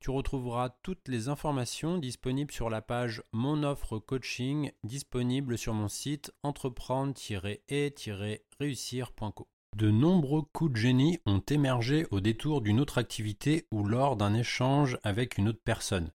Tu retrouveras toutes les informations disponibles sur la page Mon offre coaching disponible sur mon site entreprendre-et-réussir.co. De nombreux coups de génie ont émergé au détour d'une autre activité ou lors d'un échange avec une autre personne.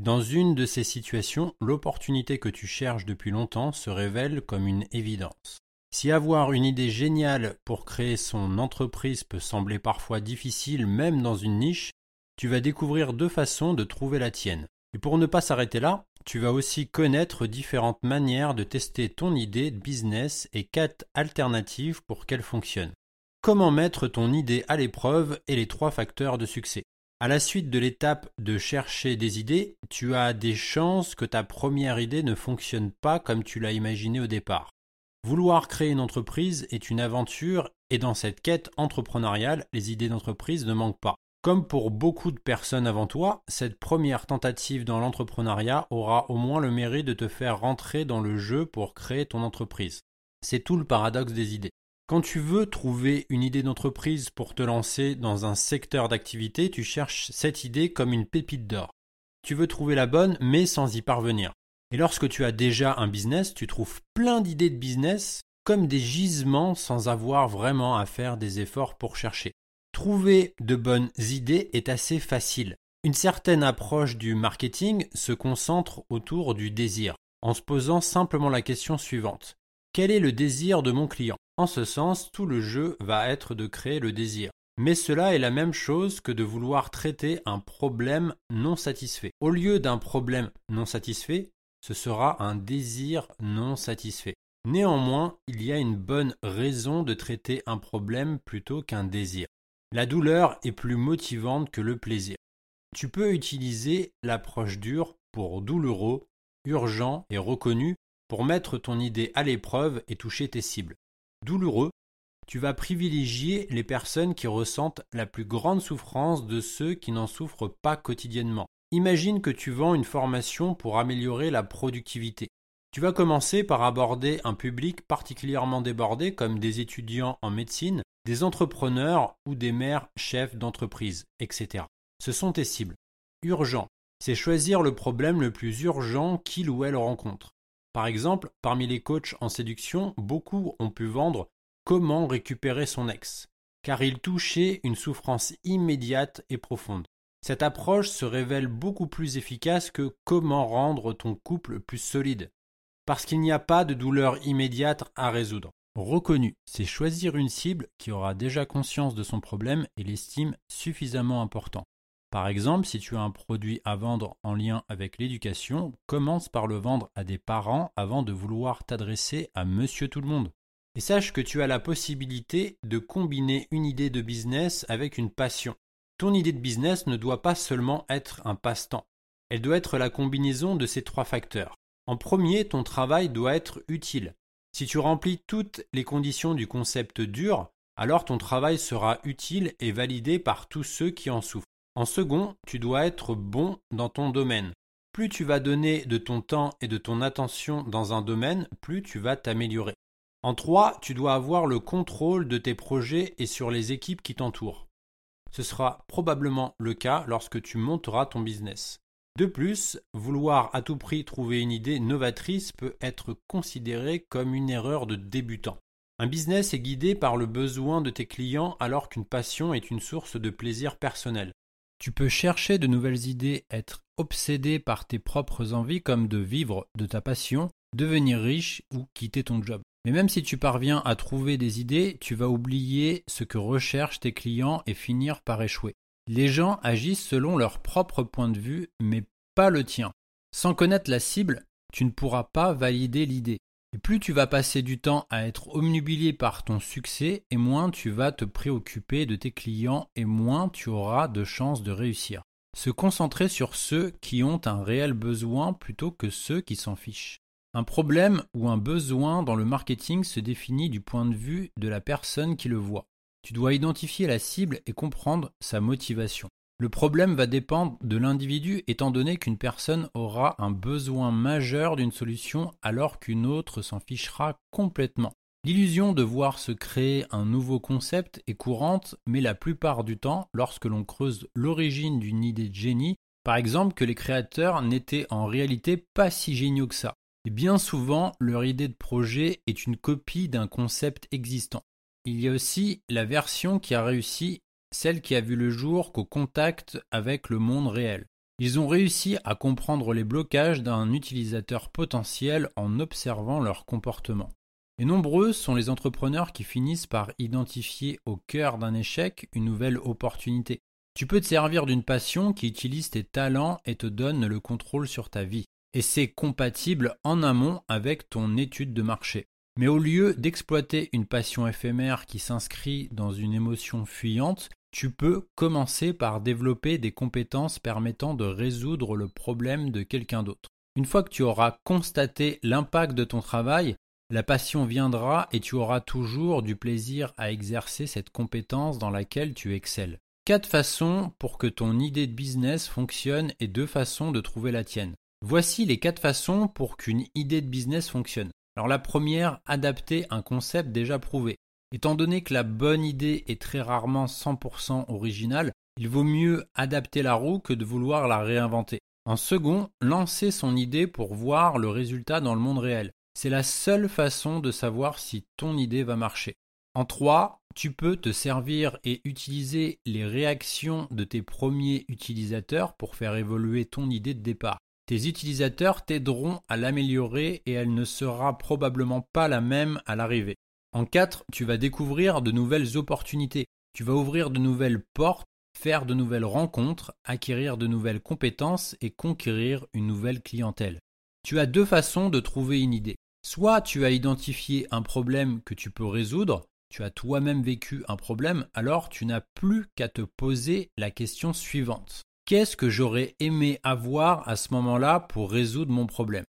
Dans une de ces situations, l'opportunité que tu cherches depuis longtemps se révèle comme une évidence. Si avoir une idée géniale pour créer son entreprise peut sembler parfois difficile même dans une niche, tu vas découvrir deux façons de trouver la tienne. Et pour ne pas s'arrêter là, tu vas aussi connaître différentes manières de tester ton idée de business et quatre alternatives pour qu'elle fonctionne. Comment mettre ton idée à l'épreuve et les trois facteurs de succès? À la suite de l'étape de chercher des idées, tu as des chances que ta première idée ne fonctionne pas comme tu l'as imaginé au départ. Vouloir créer une entreprise est une aventure et dans cette quête entrepreneuriale, les idées d'entreprise ne manquent pas. Comme pour beaucoup de personnes avant toi, cette première tentative dans l'entrepreneuriat aura au moins le mérite de te faire rentrer dans le jeu pour créer ton entreprise. C'est tout le paradoxe des idées. Quand tu veux trouver une idée d'entreprise pour te lancer dans un secteur d'activité, tu cherches cette idée comme une pépite d'or. Tu veux trouver la bonne, mais sans y parvenir. Et lorsque tu as déjà un business, tu trouves plein d'idées de business comme des gisements sans avoir vraiment à faire des efforts pour chercher. Trouver de bonnes idées est assez facile. Une certaine approche du marketing se concentre autour du désir, en se posant simplement la question suivante. Quel est le désir de mon client? En ce sens, tout le jeu va être de créer le désir. Mais cela est la même chose que de vouloir traiter un problème non satisfait. Au lieu d'un problème non satisfait, ce sera un désir non satisfait. Néanmoins, il y a une bonne raison de traiter un problème plutôt qu'un désir. La douleur est plus motivante que le plaisir. Tu peux utiliser l'approche dure pour douloureux, urgent et reconnu pour mettre ton idée à l'épreuve et toucher tes cibles. Douloureux, tu vas privilégier les personnes qui ressentent la plus grande souffrance de ceux qui n'en souffrent pas quotidiennement. Imagine que tu vends une formation pour améliorer la productivité. Tu vas commencer par aborder un public particulièrement débordé comme des étudiants en médecine des entrepreneurs ou des mères chefs d'entreprise, etc. Ce sont tes cibles. Urgent, c'est choisir le problème le plus urgent qu'il ou elle rencontre. Par exemple, parmi les coachs en séduction, beaucoup ont pu vendre comment récupérer son ex, car il touchait une souffrance immédiate et profonde. Cette approche se révèle beaucoup plus efficace que comment rendre ton couple plus solide, parce qu'il n'y a pas de douleur immédiate à résoudre. Reconnu, c'est choisir une cible qui aura déjà conscience de son problème et l'estime suffisamment important. Par exemple, si tu as un produit à vendre en lien avec l'éducation, commence par le vendre à des parents avant de vouloir t'adresser à monsieur tout le monde. Et sache que tu as la possibilité de combiner une idée de business avec une passion. Ton idée de business ne doit pas seulement être un passe-temps. Elle doit être la combinaison de ces trois facteurs. En premier, ton travail doit être utile. Si tu remplis toutes les conditions du concept dur, alors ton travail sera utile et validé par tous ceux qui en souffrent. En second, tu dois être bon dans ton domaine. Plus tu vas donner de ton temps et de ton attention dans un domaine, plus tu vas t'améliorer. En trois, tu dois avoir le contrôle de tes projets et sur les équipes qui t'entourent. Ce sera probablement le cas lorsque tu monteras ton business. De plus, vouloir à tout prix trouver une idée novatrice peut être considéré comme une erreur de débutant. Un business est guidé par le besoin de tes clients alors qu'une passion est une source de plaisir personnel. Tu peux chercher de nouvelles idées, être obsédé par tes propres envies comme de vivre de ta passion, devenir riche ou quitter ton job. Mais même si tu parviens à trouver des idées, tu vas oublier ce que recherchent tes clients et finir par échouer. Les gens agissent selon leur propre point de vue, mais pas le tien. Sans connaître la cible, tu ne pourras pas valider l'idée. Et plus tu vas passer du temps à être omnubilé par ton succès, et moins tu vas te préoccuper de tes clients, et moins tu auras de chances de réussir. Se concentrer sur ceux qui ont un réel besoin plutôt que ceux qui s'en fichent. Un problème ou un besoin dans le marketing se définit du point de vue de la personne qui le voit. Tu dois identifier la cible et comprendre sa motivation. Le problème va dépendre de l'individu étant donné qu'une personne aura un besoin majeur d'une solution alors qu'une autre s'en fichera complètement. L'illusion de voir se créer un nouveau concept est courante, mais la plupart du temps, lorsque l'on creuse l'origine d'une idée de génie, par exemple que les créateurs n'étaient en réalité pas si géniaux que ça. Et bien souvent, leur idée de projet est une copie d'un concept existant. Il y a aussi la version qui a réussi celle qui a vu le jour qu'au contact avec le monde réel. Ils ont réussi à comprendre les blocages d'un utilisateur potentiel en observant leur comportement. Et nombreux sont les entrepreneurs qui finissent par identifier au cœur d'un échec une nouvelle opportunité. Tu peux te servir d'une passion qui utilise tes talents et te donne le contrôle sur ta vie. Et c'est compatible en amont avec ton étude de marché. Mais au lieu d'exploiter une passion éphémère qui s'inscrit dans une émotion fuyante, tu peux commencer par développer des compétences permettant de résoudre le problème de quelqu'un d'autre. Une fois que tu auras constaté l'impact de ton travail, la passion viendra et tu auras toujours du plaisir à exercer cette compétence dans laquelle tu excelles. Quatre façons pour que ton idée de business fonctionne et deux façons de trouver la tienne. Voici les quatre façons pour qu'une idée de business fonctionne. Alors la première, adapter un concept déjà prouvé. Étant donné que la bonne idée est très rarement 100% originale, il vaut mieux adapter la roue que de vouloir la réinventer. En second, lancer son idée pour voir le résultat dans le monde réel. C'est la seule façon de savoir si ton idée va marcher. En trois, tu peux te servir et utiliser les réactions de tes premiers utilisateurs pour faire évoluer ton idée de départ. Tes utilisateurs t'aideront à l'améliorer et elle ne sera probablement pas la même à l'arrivée. En 4, tu vas découvrir de nouvelles opportunités. Tu vas ouvrir de nouvelles portes, faire de nouvelles rencontres, acquérir de nouvelles compétences et conquérir une nouvelle clientèle. Tu as deux façons de trouver une idée. Soit tu as identifié un problème que tu peux résoudre, tu as toi-même vécu un problème, alors tu n'as plus qu'à te poser la question suivante. Qu'est-ce que j'aurais aimé avoir à ce moment-là pour résoudre mon problème?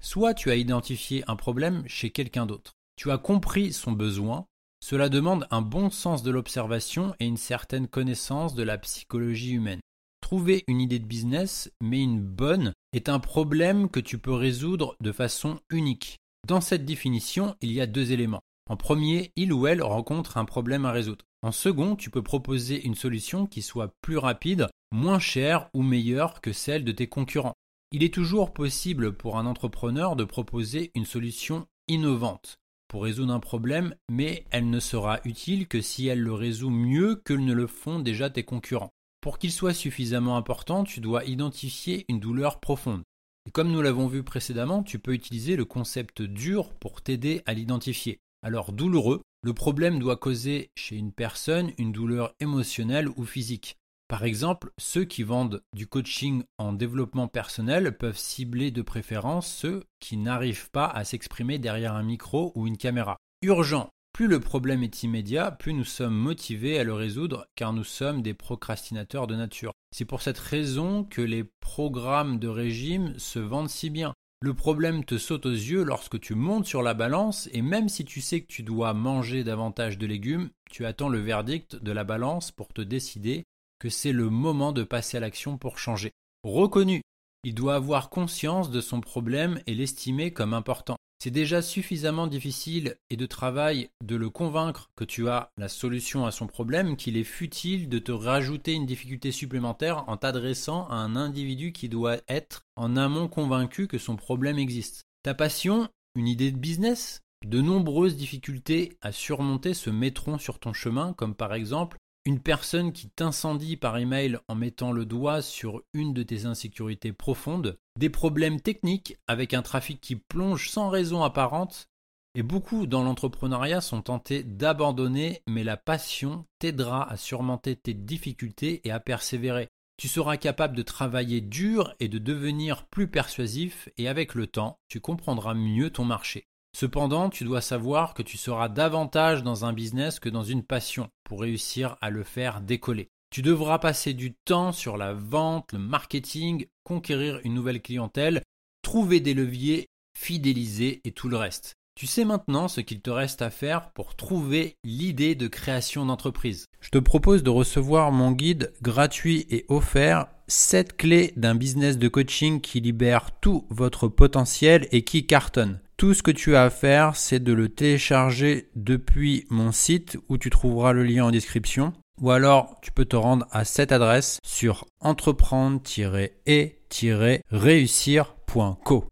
Soit tu as identifié un problème chez quelqu'un d'autre. Tu as compris son besoin. Cela demande un bon sens de l'observation et une certaine connaissance de la psychologie humaine. Trouver une idée de business, mais une bonne, est un problème que tu peux résoudre de façon unique. Dans cette définition, il y a deux éléments. En premier, il ou elle rencontre un problème à résoudre. En second, tu peux proposer une solution qui soit plus rapide moins chère ou meilleure que celle de tes concurrents. Il est toujours possible pour un entrepreneur de proposer une solution innovante pour résoudre un problème, mais elle ne sera utile que si elle le résout mieux que ne le font déjà tes concurrents. Pour qu'il soit suffisamment important, tu dois identifier une douleur profonde. Et comme nous l'avons vu précédemment, tu peux utiliser le concept dur pour t'aider à l'identifier. Alors douloureux, le problème doit causer chez une personne une douleur émotionnelle ou physique. Par exemple, ceux qui vendent du coaching en développement personnel peuvent cibler de préférence ceux qui n'arrivent pas à s'exprimer derrière un micro ou une caméra. Urgent. Plus le problème est immédiat, plus nous sommes motivés à le résoudre car nous sommes des procrastinateurs de nature. C'est pour cette raison que les programmes de régime se vendent si bien. Le problème te saute aux yeux lorsque tu montes sur la balance et même si tu sais que tu dois manger davantage de légumes, tu attends le verdict de la balance pour te décider que c'est le moment de passer à l'action pour changer. Reconnu, il doit avoir conscience de son problème et l'estimer comme important. C'est déjà suffisamment difficile et de travail de le convaincre que tu as la solution à son problème qu'il est futile de te rajouter une difficulté supplémentaire en t'adressant à un individu qui doit être en amont convaincu que son problème existe. Ta passion, une idée de business, de nombreuses difficultés à surmonter se mettront sur ton chemin, comme par exemple une personne qui t'incendie par email en mettant le doigt sur une de tes insécurités profondes, des problèmes techniques avec un trafic qui plonge sans raison apparente, Et beaucoup dans l'entrepreneuriat sont tentés d'abandonner, mais la passion t'aidera à surmonter tes difficultés et à persévérer. Tu seras capable de travailler dur et de devenir plus persuasif et avec le temps, tu comprendras mieux ton marché. Cependant, tu dois savoir que tu seras davantage dans un business que dans une passion pour réussir à le faire décoller. Tu devras passer du temps sur la vente, le marketing, conquérir une nouvelle clientèle, trouver des leviers, fidéliser et tout le reste. Tu sais maintenant ce qu'il te reste à faire pour trouver l'idée de création d'entreprise. Je te propose de recevoir mon guide gratuit et offert 7 clés d'un business de coaching qui libère tout votre potentiel et qui cartonne. Tout ce que tu as à faire, c'est de le télécharger depuis mon site où tu trouveras le lien en description. Ou alors, tu peux te rendre à cette adresse sur entreprendre-et-réussir.co.